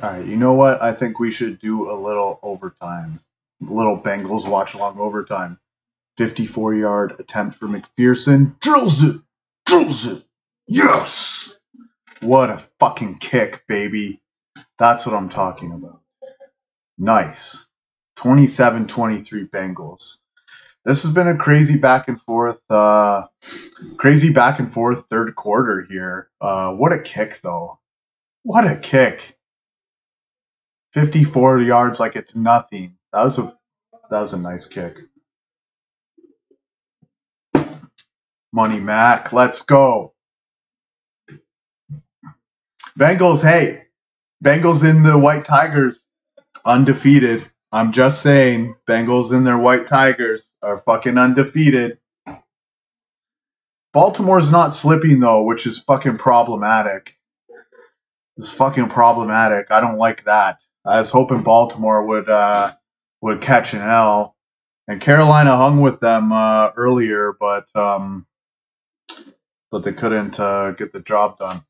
All right, you know what? I think we should do a little overtime. A little Bengals watch along overtime. 54 yard attempt for McPherson. Drills it! Drills it! Yes! What a fucking kick, baby. That's what I'm talking about. Nice. 27 23 Bengals. This has been a crazy back and forth, uh, crazy back and forth third quarter here. Uh, what a kick, though. What a kick. 54 yards like it's nothing. That was a that was a nice kick. Money Mac, let's go. Bengals, hey. Bengals in the White Tigers, undefeated. I'm just saying, Bengals and their White Tigers are fucking undefeated. Baltimore's not slipping though, which is fucking problematic. It's fucking problematic. I don't like that. I was hoping Baltimore would uh, would catch an L, and Carolina hung with them uh, earlier, but um, but they couldn't uh, get the job done.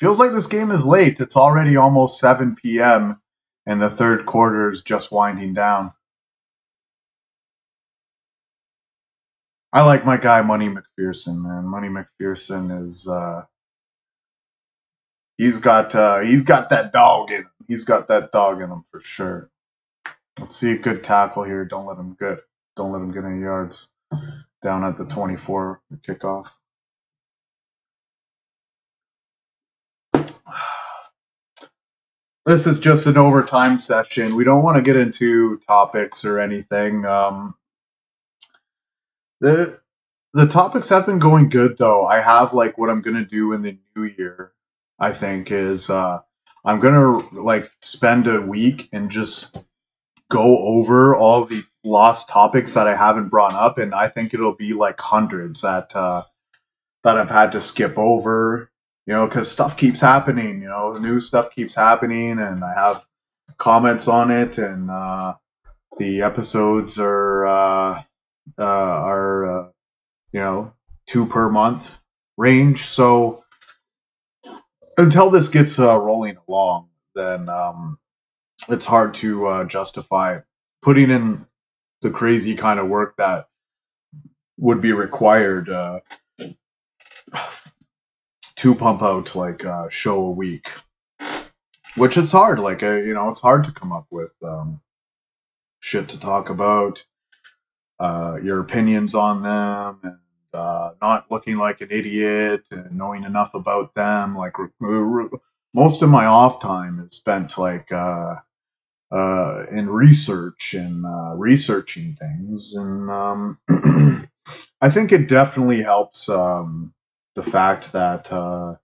Feels like this game is late. It's already almost 7 p.m. and the third quarter is just winding down. I like my guy Money McPherson, man. Money McPherson is uh, he's got uh, he's got that dog in him. He's got that dog in him for sure. Let's see a good tackle here. Don't let him get don't let him get any yards down at the 24 kickoff. This is just an overtime session. We don't want to get into topics or anything. Um, the the topics have been going good though. I have like what I'm gonna do in the new year. I think is uh, I'm gonna like spend a week and just go over all the lost topics that I haven't brought up, and I think it'll be like hundreds that uh, that I've had to skip over. You know, because stuff keeps happening. You know, new stuff keeps happening, and I have comments on it, and uh, the episodes are uh, uh, are uh, you know two per month range. So until this gets uh, rolling along, then um, it's hard to uh, justify putting in the crazy kind of work that would be required uh, to pump out like a show a week, which it's hard. Like uh, you know, it's hard to come up with um, shit to talk about, uh, your opinions on them, and uh, not looking like an idiot and knowing enough about them. Like most of my off time is spent like uh, uh, in research and uh, researching things, and um, I think it definitely helps um, the fact that uh,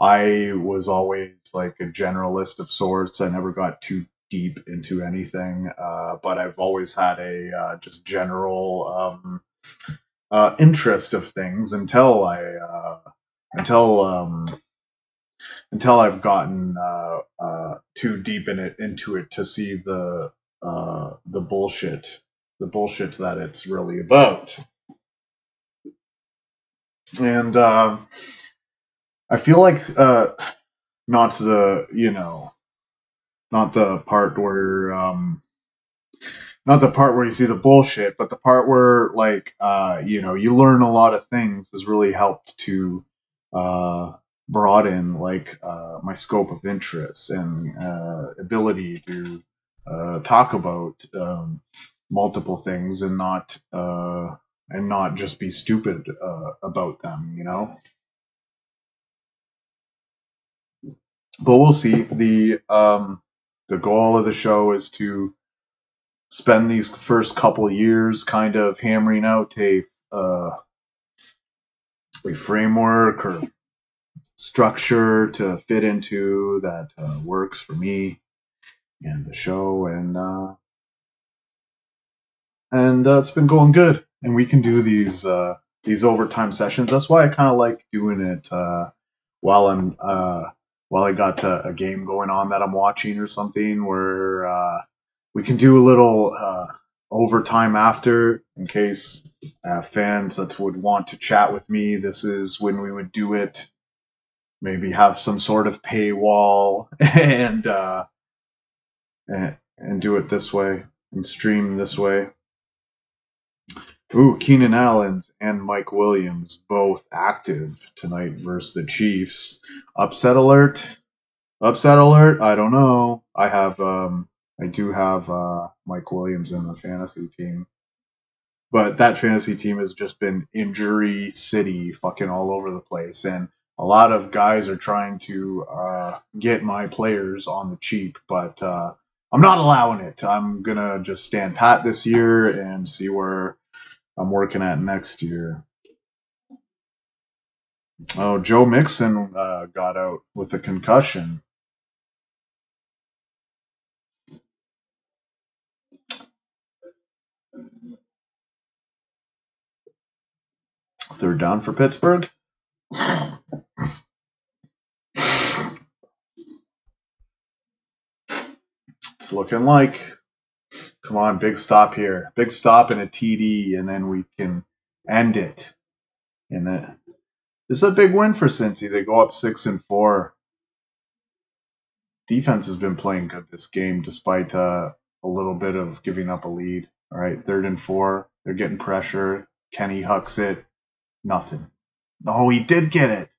I was always like a generalist of sorts. I never got too deep into anything, uh, but I've always had a uh, just general um, uh, interest of things until I uh, until um, until I've gotten uh, uh, too deep in it into it to see the uh, the bullshit the bullshit that it's really about. And uh, I feel like uh, not the you know not the part where um, not the part where you see the bullshit, but the part where like uh, you know you learn a lot of things has really helped to uh, broaden like uh, my scope of interest and uh, ability to uh, talk about um, multiple things and not uh, and not just be stupid about them, you know. But we'll see. the um, The goal of the show is to spend these first couple years kind of hammering out a uh, a framework or structure to fit into that uh, works for me and the show and uh, and uh, it's been going good. And we can do these uh, these overtime sessions. That's why i kind of like doing it uh, while i'm uh, while i got a game going on that i'm watching or something where we can do a little uh, overtime after in case uh, fans that would want to chat with me. This is when we would do it. maybe have some sort of paywall and uh, and, and do it this way and stream this way. Ooh, Keenan Allen's and Mike Williams both active tonight versus the Chiefs. Upset alert. Upset alert. I don't know. I have um I do have uh Mike Williams in the fantasy team. But that fantasy team has just been injury city fucking all over the place and a lot of guys are trying to uh, get my players on the cheap, but uh, I'm not allowing it. I'm gonna just stand pat this year and see where I'm working at next year. Oh, Joe Mixon uh, got out with a concussion. Third down for Pittsburgh. It's looking like. Come on, big stop here. Big stop and a TD, and then we can end it. And then this is a big win for Cincy. They go up six and four. Defense has been playing good this game, despite uh, a little bit of giving up a lead. All right, third and four. They're getting pressure. Kenny hucks it. Nothing. Oh, he did get it.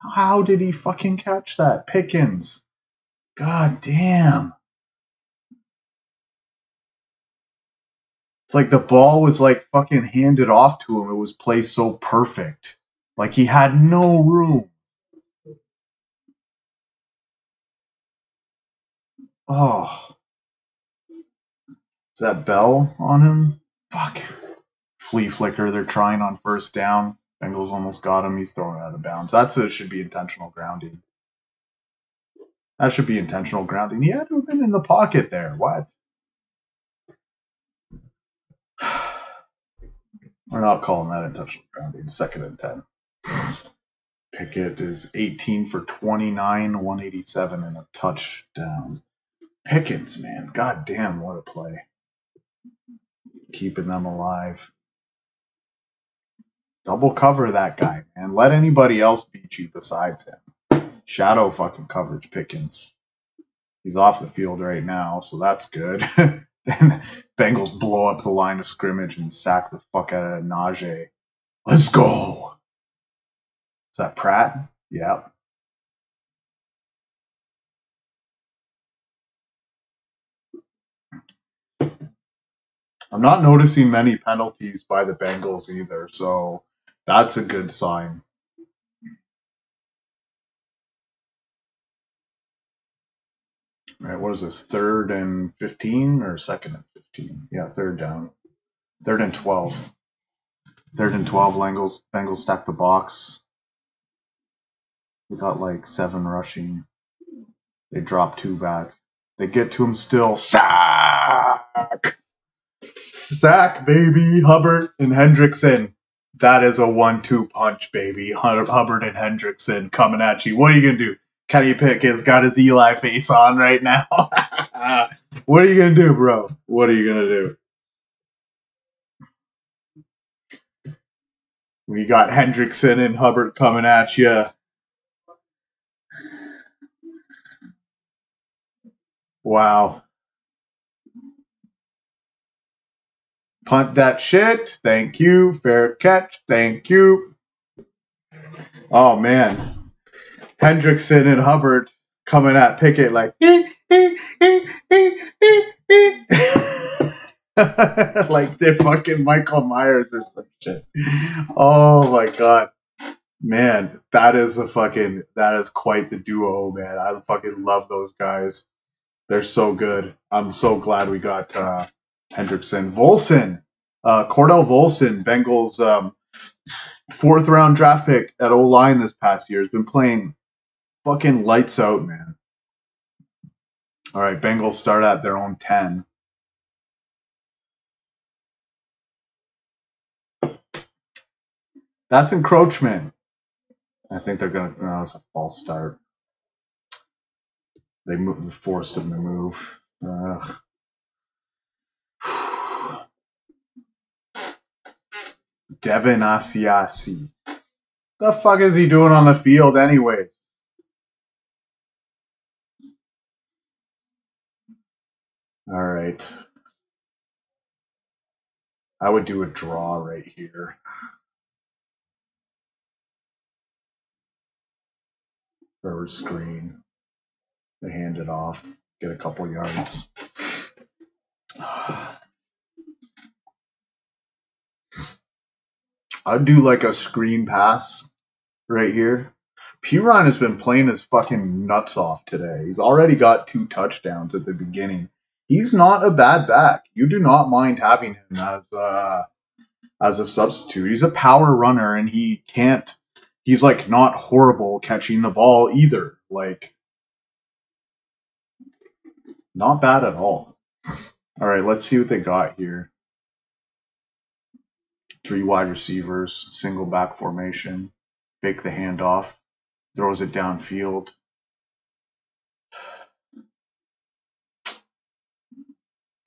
How did he fucking catch that? Pickens. God damn. It's like the ball was like fucking handed off to him. It was placed so perfect. Like he had no room. Oh. Is that Bell on him? Fuck. Flea flicker. They're trying on first down. Bengals almost got him. He's thrown out of bounds. That's a should be intentional grounding. That should be intentional grounding. He had to have been in the pocket there. What? We're not calling that intentional grounding. Second and 10. Pickett is 18 for 29, 187, and a touchdown. Pickens, man. God damn, what a play. Keeping them alive. Double cover that guy, man. Let anybody else beat you besides him. Shadow fucking coverage, Pickens. He's off the field right now, so that's good. And Bengals blow up the line of scrimmage and sack the fuck out of Najee. Let's go. Is that Pratt? Yep. I'm not noticing many penalties by the Bengals either, so that's a good sign. Right, what is this? Third and 15 or second and 15? Yeah, third down. Third and 12. Third and 12, Bengals, Bengals stack the box. We got like seven rushing. They drop two back. They get to him still. Sack! Sack, baby. Hubbard and Hendrickson. That is a one two punch, baby. Hubbard and Hendrickson coming at you. What are you to do? Kenny Pickett's got his Eli face on right now. what are you gonna do, bro? What are you gonna do? We got Hendrickson and Hubbard coming at you. Wow. Punt that shit. Thank you. Fair catch. Thank you. Oh man. Hendrickson and Hubbard coming at Pickett like eh, eh, eh, like they're fucking Michael Myers or some shit. Oh my god. Man, that is a fucking that is quite the duo, man. I fucking love those guys. They're so good. I'm so glad we got uh Hendrickson. Volson. Uh Cordell Volson, Bengals um fourth round draft pick at O line this past year, has been playing fucking lights out, man. All right, Bengals start at their own 10. That's encroachment. I think they're going to, no, it's a false start. They forced him to move. Ugh. Devin Asiasi. The fuck is he doing on the field, anyways? All right. I would do a draw right here. Or screen. They hand it off, get a couple yards. I'd do like a screen pass right here. Perine has been playing his fucking nuts off today. He's already got two touchdowns at the beginning. He's not a bad back. You do not mind having him as a, as a substitute. He's a power runner and he can't. He's like not horrible catching the ball either. Like not bad at all. All right, let's see what they got here. Three wide receivers, single back formation, fake the handoff, throws it downfield.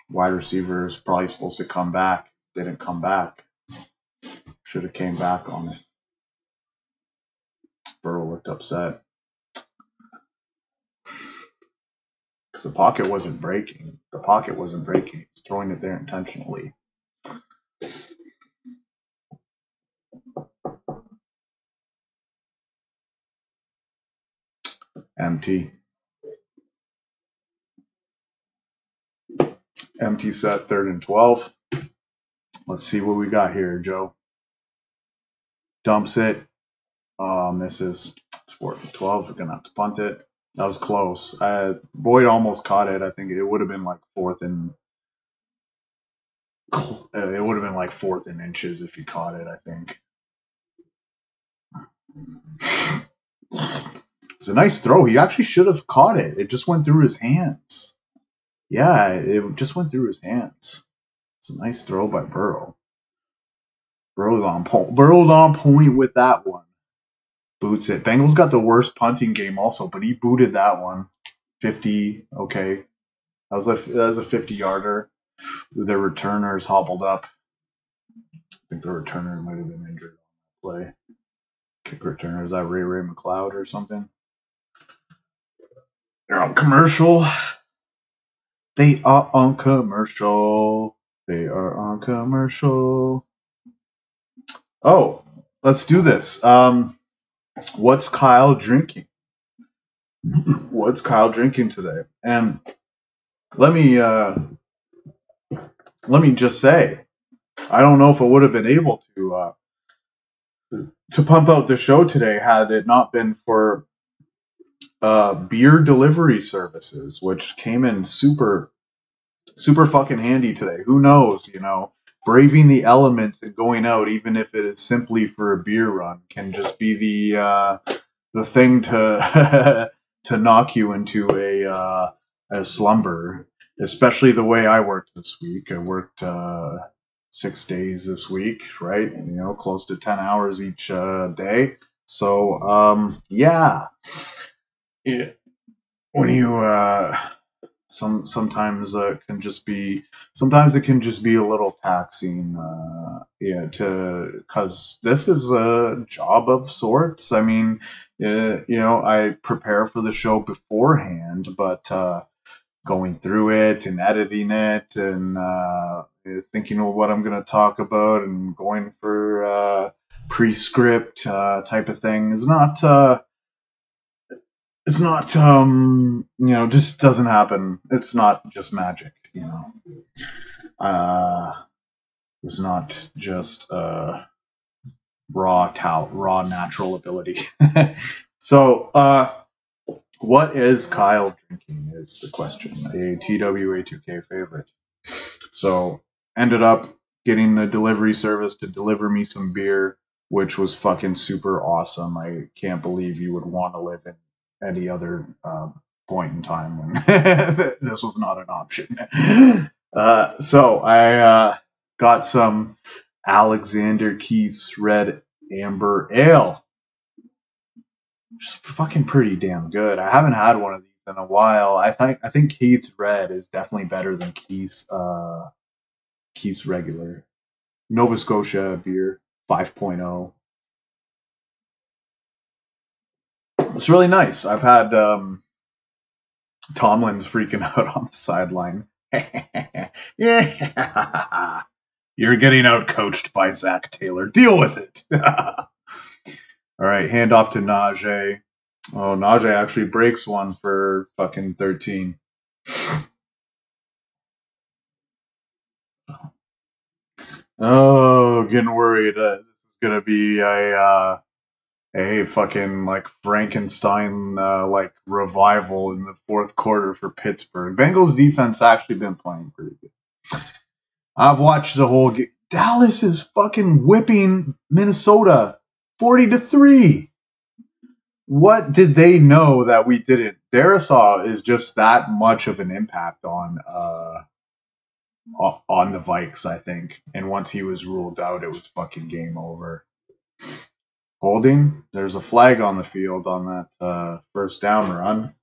Wide receivers probably supposed to come back. Didn't come back. Should have came back on it. Burrow looked upset. Because the pocket wasn't breaking. The pocket wasn't breaking. He's throwing it there intentionally. Empty. Empty set, third and 12. Let's see what we got here, Joe. Dumps it. Uh, misses. It's fourth and 12. We're going to have to punt it. That was close. Uh, Boyd almost caught it. I think it would have been like fourth and. Uh, it would have been like fourth in inches if he caught it, I think. It's a nice throw. He actually should have caught it. It just went through his hands. Yeah, it just went through his hands. It's a nice throw by Burrow. Burrow's on point. Burrow's on point with that one. Boots it. Bengals got the worst punting game also, but he booted that one. 50, okay. That was a, that was a 50 yarder. The returners hobbled up. I think the returner might have been injured on that play. Kick returner. Is that Ray Ray McLeod or something? They're on commercial. They are on commercial. They are on commercial. Oh, let's do this. Um, what's Kyle drinking? what's Kyle drinking today? And let me uh, let me just say, I don't know if I would have been able to uh, to pump out the show today had it not been for uh, beer delivery services, which came in super super fucking handy today. Who knows, you know, braving the elements and going out, even if it is simply for a beer run, can just be the uh, the thing to to knock you into a uh, a slumber. Especially the way I worked this week. I worked uh, six days this week, right? You know, close to ten hours each uh, day. So um, yeah, it, when you uh, some sometimes uh, can just be sometimes it can just be a little taxing uh yeah to because this is a job of sorts. I mean uh, you know i prepare for the show beforehand but uh going through it and editing it and uh thinking of what i'm going to talk about and going for uh pre-script uh type of thing is not uh it's not um you know just doesn't happen. It's not just magic you know? Uh it's not just uh raw talent raw natural ability. So uh what is kyle drinking is the question. A twa2k favorite. So ended up getting the delivery service to deliver me some beer which was fucking super awesome. I can't believe you would want to live in any other uh, point in time when this was not an option. Uh, so I uh, got some Alexander Keith's Red Amber Ale. Just fucking pretty damn good. I haven't had one of these in a while. I think I think Keith's Red is definitely better than Keith's uh, Keith's regular. Nova Scotia beer 5.0. It's really nice. I've had um, Tomlin's freaking out on the sideline. yeah. You're getting out coached by Zac Taylor. Deal with it. All right, hand off to Najee. Oh, Najee actually breaks one for fucking 13. Oh, getting worried. Uh, this is gonna be a uh, a fucking like Frankenstein uh, like revival in the fourth quarter for Pittsburgh. Bengals defense actually been playing pretty good. I've watched the whole game. Dallas is fucking whipping Minnesota 40 to 3. What did they know that we didn't? Darrisaw is just that much of an impact on uh on the Vikes, I think. And once he was ruled out, it was fucking game over. Holding, there's a flag on the field on that uh, first down run.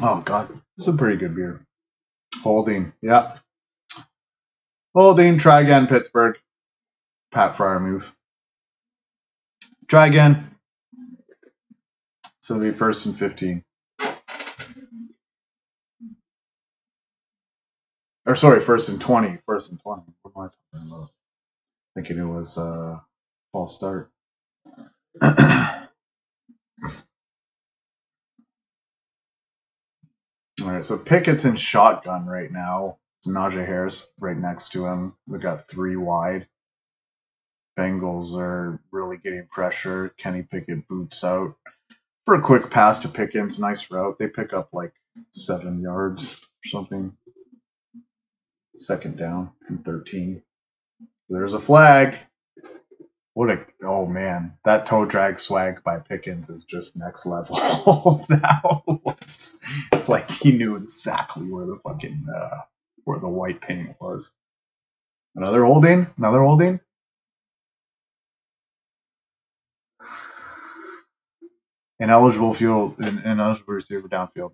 Oh god, is a pretty good beer. Holding, yeah. Holding, try again, Pittsburgh. Pat Freiermuth. Try again. So it'll be first and 15. Or sorry, first and 20. First and 20. What am I talking about? Thinking it was uh, false start. All right, so Pickett's in shotgun right now. Najee Harris right next to him. They got three wide. Bengals are really getting pressure. Kenny Pickett boots out for a quick pass to Pickens. Nice route. They pick up like seven yards or something. Second down and 13. There's a flag. What a oh man, that toe drag swag by Pickens is just next level. that was like he knew exactly where the fucking uh, where the white paint was. Another holding, another holding. Ineligible field, ineligible receiver downfield.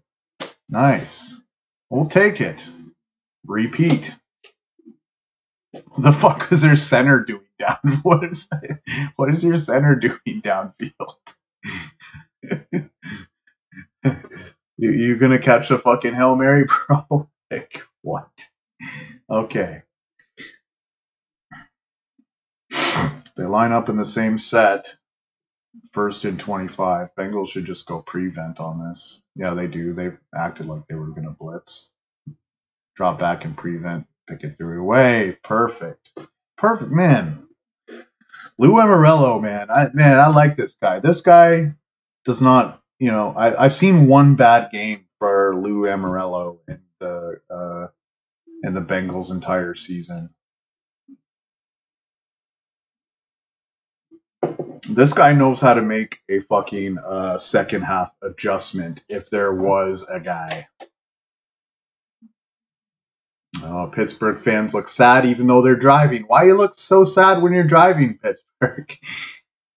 Nice. We'll take it. Repeat. What the fuck is their center doing down? What is what is your center doing downfield? you you gonna catch a fucking hail mary, bro? like what? Okay. They line up in the same set. First and 25. Bengals should just go prevent on this. Yeah, they do. They acted like they were going to blitz. Drop back and prevent. Pickett through away. Perfect. Perfect. Man. Lou Anarumo, man. I man, I like this guy. This guy does not, you know, I, I've seen one bad game for Lou Anarumo in the uh, in the Bengals entire season. This guy knows how to make a fucking uh, second half adjustment if there was a guy. Oh, Pittsburgh fans look sad even though they're driving. Why you look so sad when you're driving, Pittsburgh?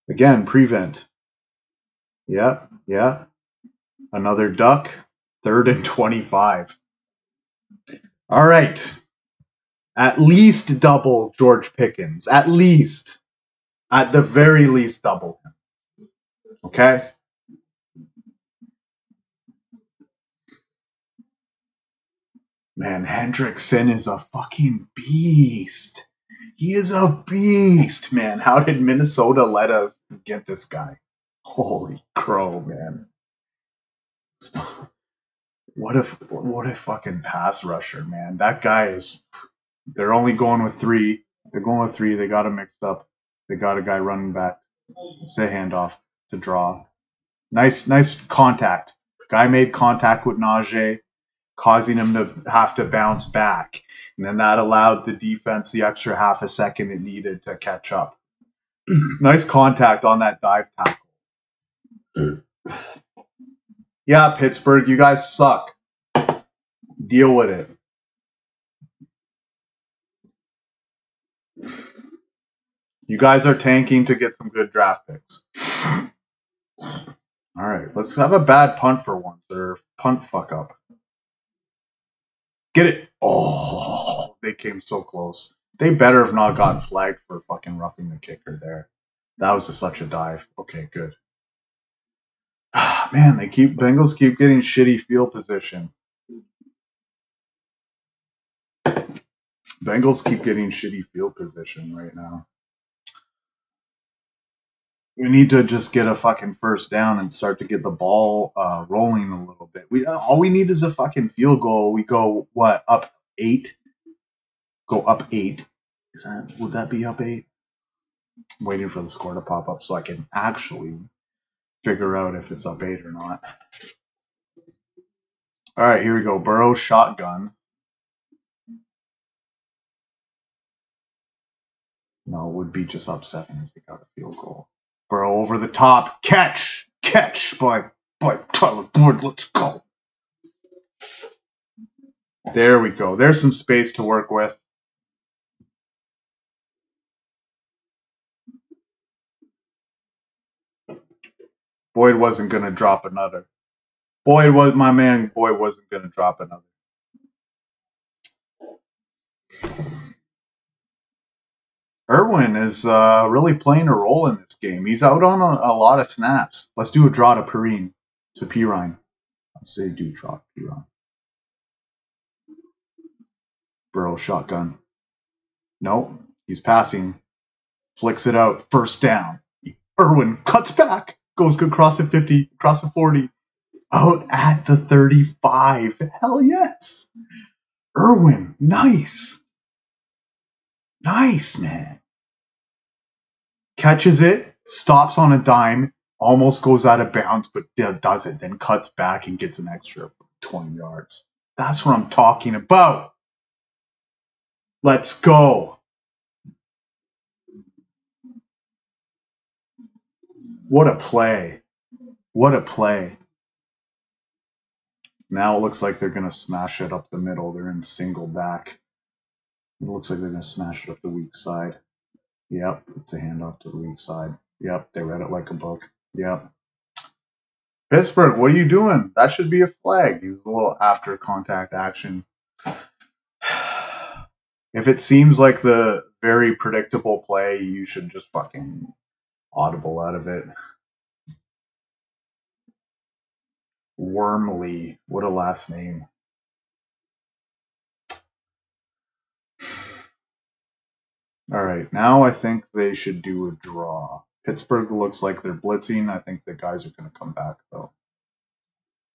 Again, prevent. Yeah, yeah. Another duck. Third and 25. All right. At least double George Pickens. At least. At the very least, double him. Okay? Man, Hendrickson is a fucking beast. He is a beast, man. How did Minnesota let us get this guy? Holy crow, man. What if what a fucking pass rusher, man. That guy is they're only going with three. They're going with three. They got him mixed up. They got a guy running back. It's a handoff to draw. Nice, nice contact. Guy made contact with Najee causing him to have to bounce back. And then that allowed the defense the extra half a second it needed to catch up. nice contact on that dive tackle. yeah, Pittsburgh, you guys suck. Deal with it. You guys are tanking to get some good draft picks. All right, let's have a bad punt for once, or punt fuck up. Get it? Oh, they came so close. They better have not gotten flagged for fucking roughing the kicker there. That was a, such a dive. Okay, good. Man, they keep Bengals keep getting shitty field position. Bengals keep getting shitty field position right now. We need to just get a fucking first down and start to get the ball uh, rolling a little bit. We all we need is a fucking field goal. We go what up eight? Go up eight. Is that would that be up eight? I'm waiting for the score to pop up so I can actually figure out if it's up eight or not. All right, here we go. Burrow shotgun. No, it would be just up seven if they got a field goal. Burrow over the top. Catch! Catch by, by Tyler Boyd. Let's go. There we go. There's some space to work with. Boyd wasn't to drop another. Boyd was my man. Boyd wasn't to drop another. Irwin is uh, really playing a role in this game. He's out on a, a lot of snaps. Let's do a draw to Perine, to Perine. Let's say do draw to Perine. Burrow shotgun. Nope, he's passing. Flicks it out. First down. Irwin cuts back. Goes across the 50, across the 40. Out at the 35. Hell yes. Irwin, nice. Nice, man. Catches it, stops on a dime, almost goes out of bounds, but does it, then cuts back and gets an extra 20 yards. That's what I'm talking about. Let's go. What a play. What a play. Now it looks like they're going to smash it up the middle. They're in single back. It looks like they're going to smash it up the weak side. Yep, it's a handoff to the weak side. Yep, they read it like a book. Yep. Pittsburgh, what are you doing? That should be a flag. He's a little after contact action. If it seems like the very predictable play, you should just fucking audible out of it. Wormley, what a last name. All right, now I think they should do a draw. Pittsburgh looks like they're blitzing. I think the guys are going to come back though.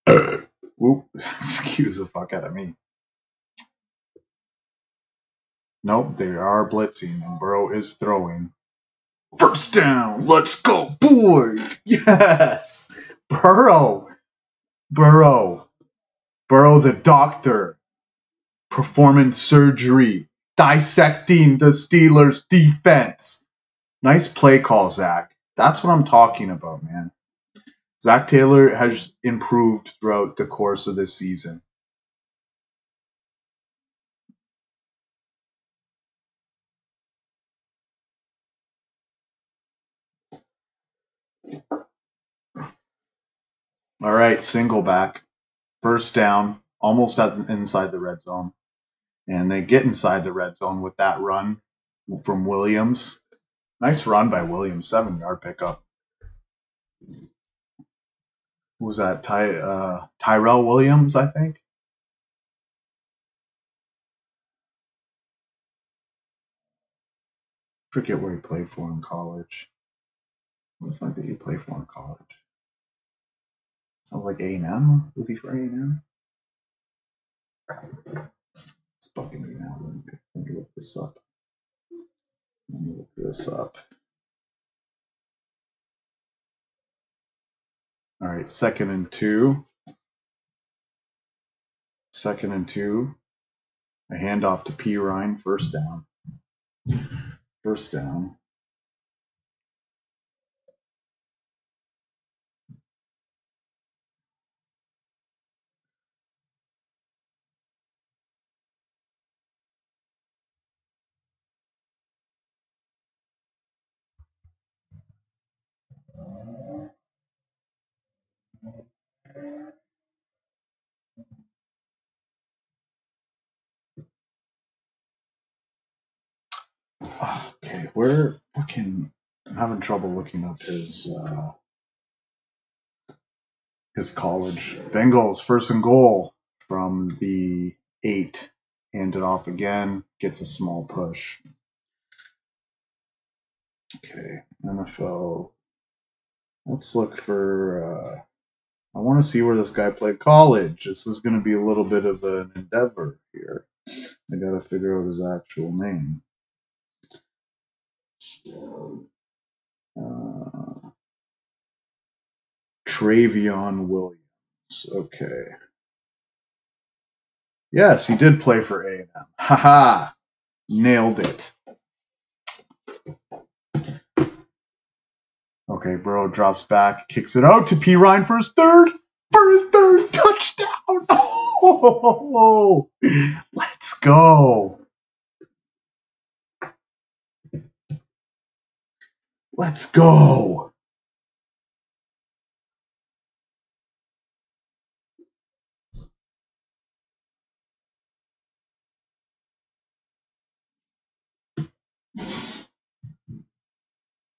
Oop, excuse the fuck out of me. Nope, they are blitzing, and Burrow is throwing. First down, let's go, boy! Yes! Burrow! Burrow. Burrow the doctor. Performance surgery. Dissecting the Steelers defense. Nice play call, Zac. That's what I'm talking about, man. Zac Taylor has improved throughout the course of this season. All right, single back, first down, almost at inside the red zone, and they get inside the red zone with that run from Williams. Nice run by Williams, seven yard pickup. Who was that? Ty, uh, Tyrell Williams, I think. Forget where he played for in college. What the fuck did he play for in college? Sounds like A&M. Was he for A&M? It's bugging me now. Let me, look this up. Let me look this up. All right, second and two. Second and two. A handoff to Perine, First down. First down. Okay, where fucking having trouble looking up his uh his college. Bengals first and goal from the eight. Hand it off again. Gets a small push. Okay, NFL. Let's look for. Uh, I want to see where this guy played college. This is going to be a little bit of an endeavor here. I got to figure out his actual name. Uh, Trayveon Williams. Okay. Yes, he did play for A&M. Haha. Nailed it. Okay, Burrow drops back, kicks it out to Perine for his third, for his third touchdown. Oh, let's go. Let's go.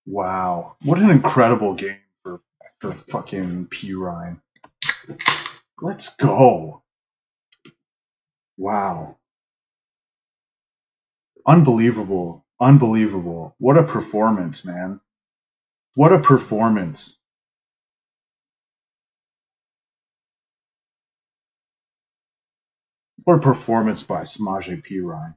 Wow. What an incredible game for for fucking Perine. Let's go. Wow. Unbelievable. Unbelievable. What a performance, man. What a performance. What a performance by Samaje Perine.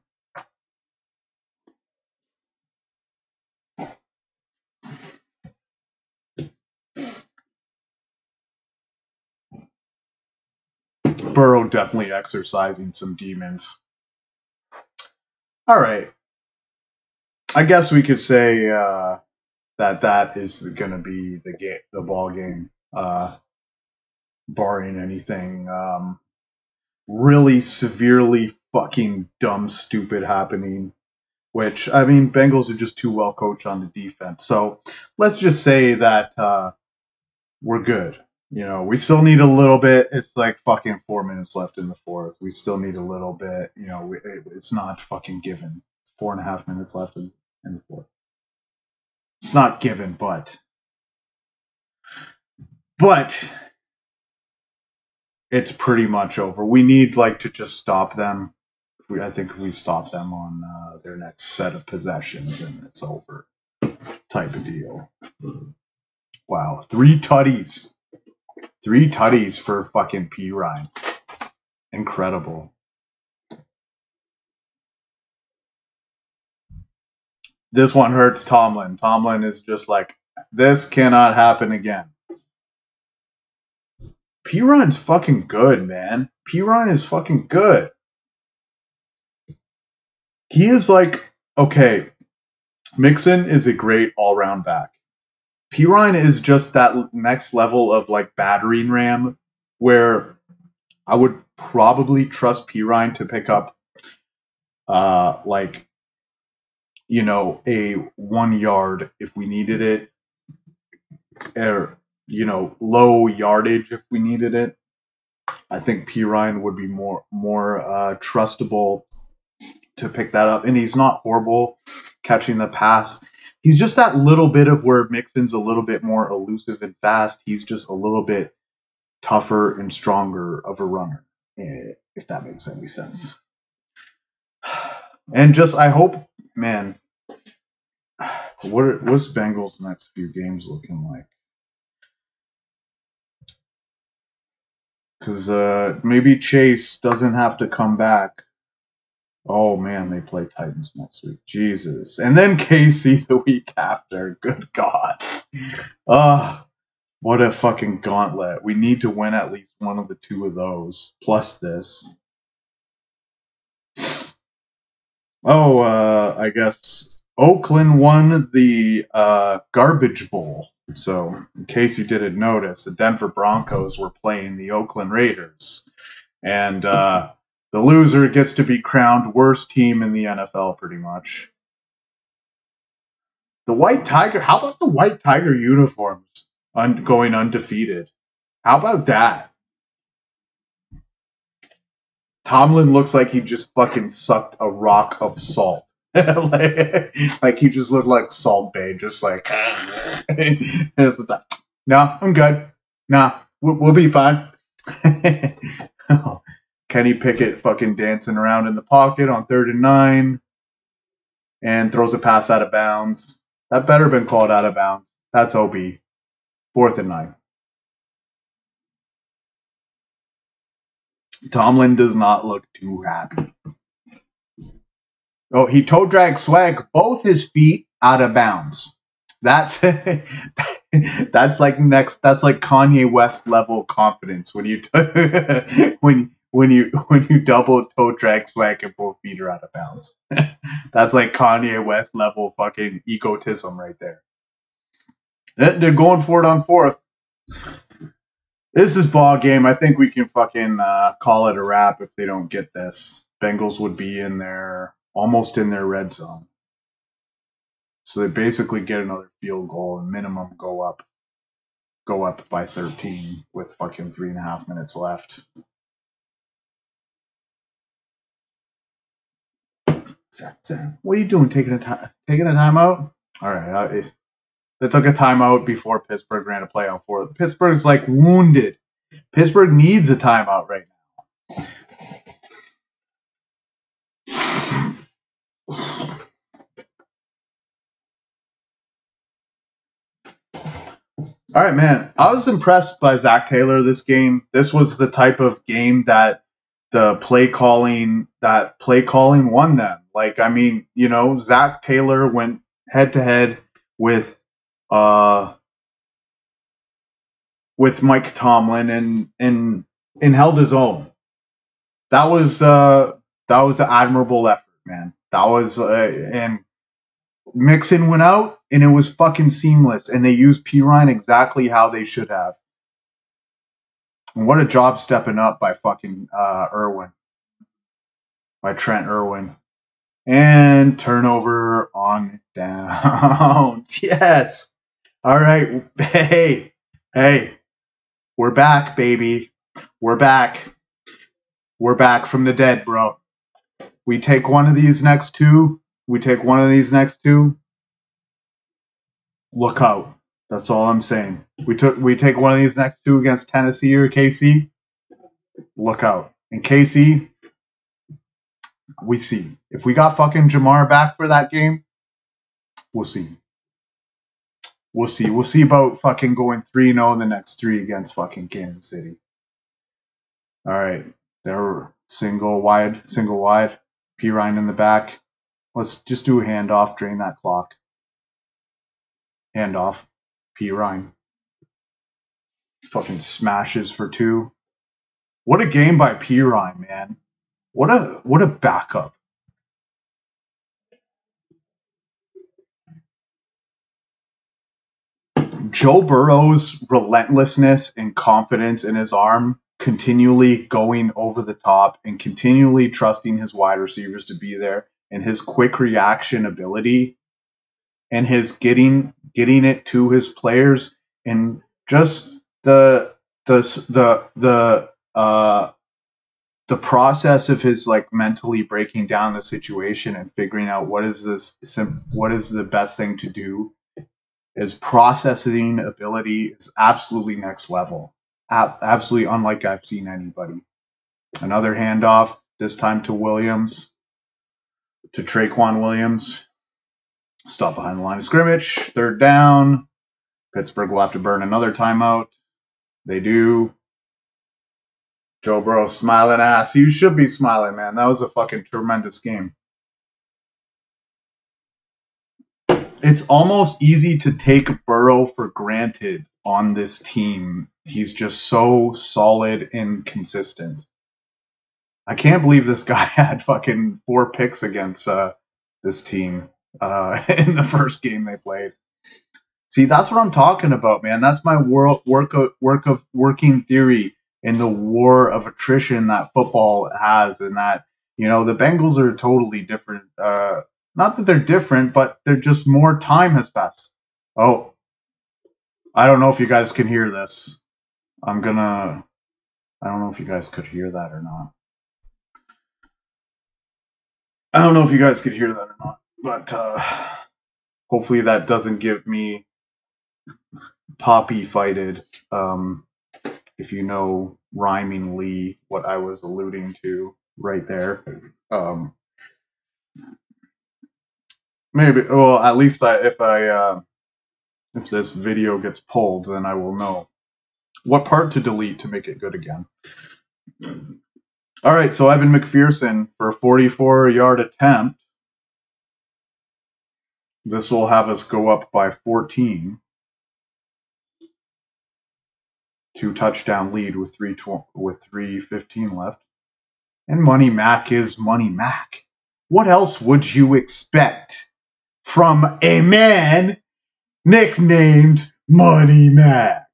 Burrow definitely exercising some demons. All right. I guess we could say uh, that that is going to be the game, the ball game, uh, barring anything um, really severely fucking dumb, stupid happening. Which I mean, Bengals are just too well coached on the defense. So let's just say that uh, we're good. You know, we still need a little bit. It's like fucking four minutes left in the fourth. We still need a little bit. You know, it, it's not fucking given. It's four and a half minutes left in, in the fourth. It's not given, but but it's pretty much over. We need like to just stop them. We, I think we stop them on uh, their next set of possessions, and it's over. Type of deal. Wow, three tutties. Three tutties for fucking Perine. Incredible. This one hurts Tomlin. Tomlin is just like, this cannot happen again. Perine's fucking good, man. Perine is fucking good. He is like, okay, Mixon is a great all round back. Perine is just that next level of like battering ram where I would probably trust Perine to pick up uh like you know a one yard if we needed it or you know low yardage if we needed it. I think Perine would be more more uh, trustable to pick that up, and he's not horrible catching the pass he's just that little bit of where Mixon's a little bit more elusive and fast. He's just a little bit tougher and stronger of a runner, eh, if that makes any sense. And just, I hope, man, what what's Bengals' next few games looking like? Because uh, maybe Chase doesn't have to come back Oh man, they play Titans next week. Jesus. And then KC the week after. Good God. Ah, what a fucking gauntlet. We need to win at least one of the two of those, plus this. Oh, uh, I guess Oakland won the uh, Garbage Bowl. So, in case you didn't notice, the Denver Broncos were playing the Oakland Raiders. And uh, the loser gets to be crowned worst team in the NFL, pretty much. The White Tiger. How about the White Tiger uniforms un- going undefeated? How about that? Tomlin looks like he just fucking sucked a rock of salt. like, like, he just looked like Salt Bae, just like. no, I'm good. Nah, We'll, we'll be fine. Oh, Kenny Pickett fucking dancing around in the pocket on third and nine and throws a pass out of bounds. That better been called out of bounds. That's OB. Fourth and nine. Tomlin does not look too happy. Oh, he toe drag swag both his feet out of bounds. That's that's like next. That's like Kanye West level confidence when you when when you when you double toe drag swag and both feet are out of bounds. that's like Kanye West level fucking egotism right there. They're going for it on fourth. This is ball game. I think we can fucking uh, call it a wrap if they don't get this. Bengals would be in there, almost in their red zone. So they basically get another field goal and minimum go up, go up by 13 with fucking three and a half minutes left. What are you doing? Taking a time? Taking a timeout? All right. They took a timeout before Pittsburgh ran a play on four. Pittsburgh's like wounded. Pittsburgh needs a timeout right now. All right, man. I was impressed by Zac Taylor this game. This was the type of game that the play calling that play calling won them. Like, I mean, you know, Zac Taylor went head to head with uh with Mike Tomlin and and and held his own. That was uh that was an admirable effort, man. That was uh, and Mixon went out and it was fucking seamless and they used Perine exactly how they should have. And what a job stepping up by fucking uh Irwin. By Trent Irwin. And turnover on down. yes. All right. Hey, hey, we're back, baby. We're back. We're back from the dead, bro. We take one of these next two. We take one of these next two. Look out. That's all I'm saying. We took we take one of these next two against Tennessee or KC. Look out. And KC, we see. If we got fucking Ja'Marr back for that game, we'll see. We'll see. We'll see about fucking going 3 0 in the next three against fucking Kansas City. All right. They're single wide, single wide. Perine in the back. Let's just do a handoff, drain that clock. Handoff. Perine. Fucking smashes for two. What a game by Perine, man. What a what a backup. Joe Burrow's relentlessness and confidence in his arm, continually going over the top and continually trusting his wide receivers to be there, and his quick reaction ability, and his getting getting it to his players, and just the the the the uh the process of his like mentally breaking down the situation and figuring out what is this what is the best thing to do his processing ability is absolutely next level. absolutely unlike I've seen anybody. Another handoff, this time to Williams, to Trayveon Williams. Stop behind the line of scrimmage. Third down. Pittsburgh will have to burn another timeout. They do. Joe Burrow smiling ass. You should be smiling, man. That was a fucking tremendous game. it's almost easy to take Burrow for granted on this team. He's just so solid and consistent. I can't believe this guy had fucking four picks against uh, this team uh, in the first game they played. See, that's what I'm talking about, man. That's my world work of, work of working theory in the war of attrition that football has, and that you know the Bengals are totally different uh, not that they're different, but they're just more time has passed. Oh, I don't know if you guys can hear this. I'm gonna. I don't know if you guys could hear that or not. I don't know if you guys could hear that or not, but uh, hopefully that doesn't give me poppy fighted. Um, if you know rhymingly what I was alluding to right there. Um, maybe, well, at least I, if I, uh, if this video gets pulled, then I will know what part to delete to make it good again. All right, so Evan McPherson for a 44 yard attempt. This will have us go up by 14. Two touchdown lead with three tw- with 315 left. And Money Mac is Money Mac. What else would you expect from a man nicknamed Money Mac?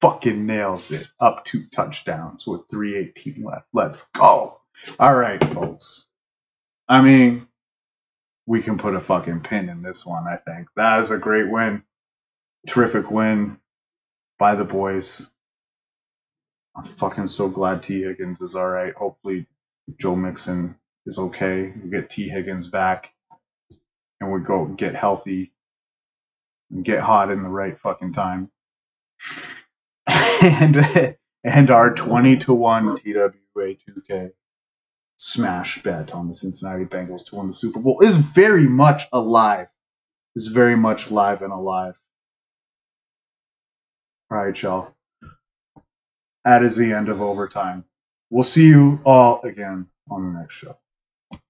Fucking nails it. Up two touchdowns with 318 left. Let's go. All right, folks. I mean, we can put a fucking pin in this one, I think. That is a great win. Terrific win by the boys. I'm fucking so glad T. Higgins is all right. Hopefully, Joe Mixon is okay. We get T. Higgins back, and we go get healthy and get hot in the right fucking time. and and our 20 to 1 TWA 2K smash bet on the Cincinnati Bengals to win the Super Bowl is very much alive. Is very much live and alive. All right, y'all. That is the end of overtime. We'll see you all again on the next show.